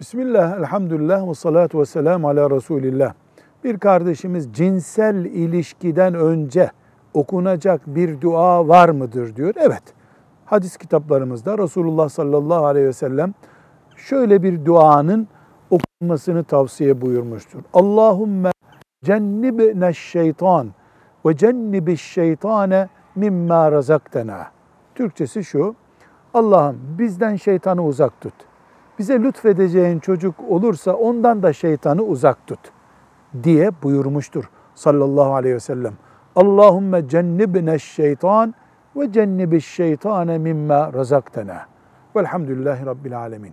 Bismillah, elhamdülillah ve salatu ve selamu ala Resulillah. Bir kardeşimiz cinsel ilişkiden önce okunacak bir dua var mıdır diyor. Evet, hadis kitaplarımızda Resulullah sallallahu aleyhi ve sellem şöyle bir duanın okunmasını tavsiye buyurmuştur. Allahümme cennibne şeytan ve cennibiş şeytane mimma razaktena. Türkçesi şu, Allah'ım bizden şeytanı uzak tut. Bize lütfedeceğin çocuk olursa ondan da şeytanı uzak tut diye buyurmuştur sallallahu aleyhi ve sellem. Allahümme cennibne şeytan ve cennibiş şeytane mimma razaktena. Velhamdülillahi Rabbil alemin.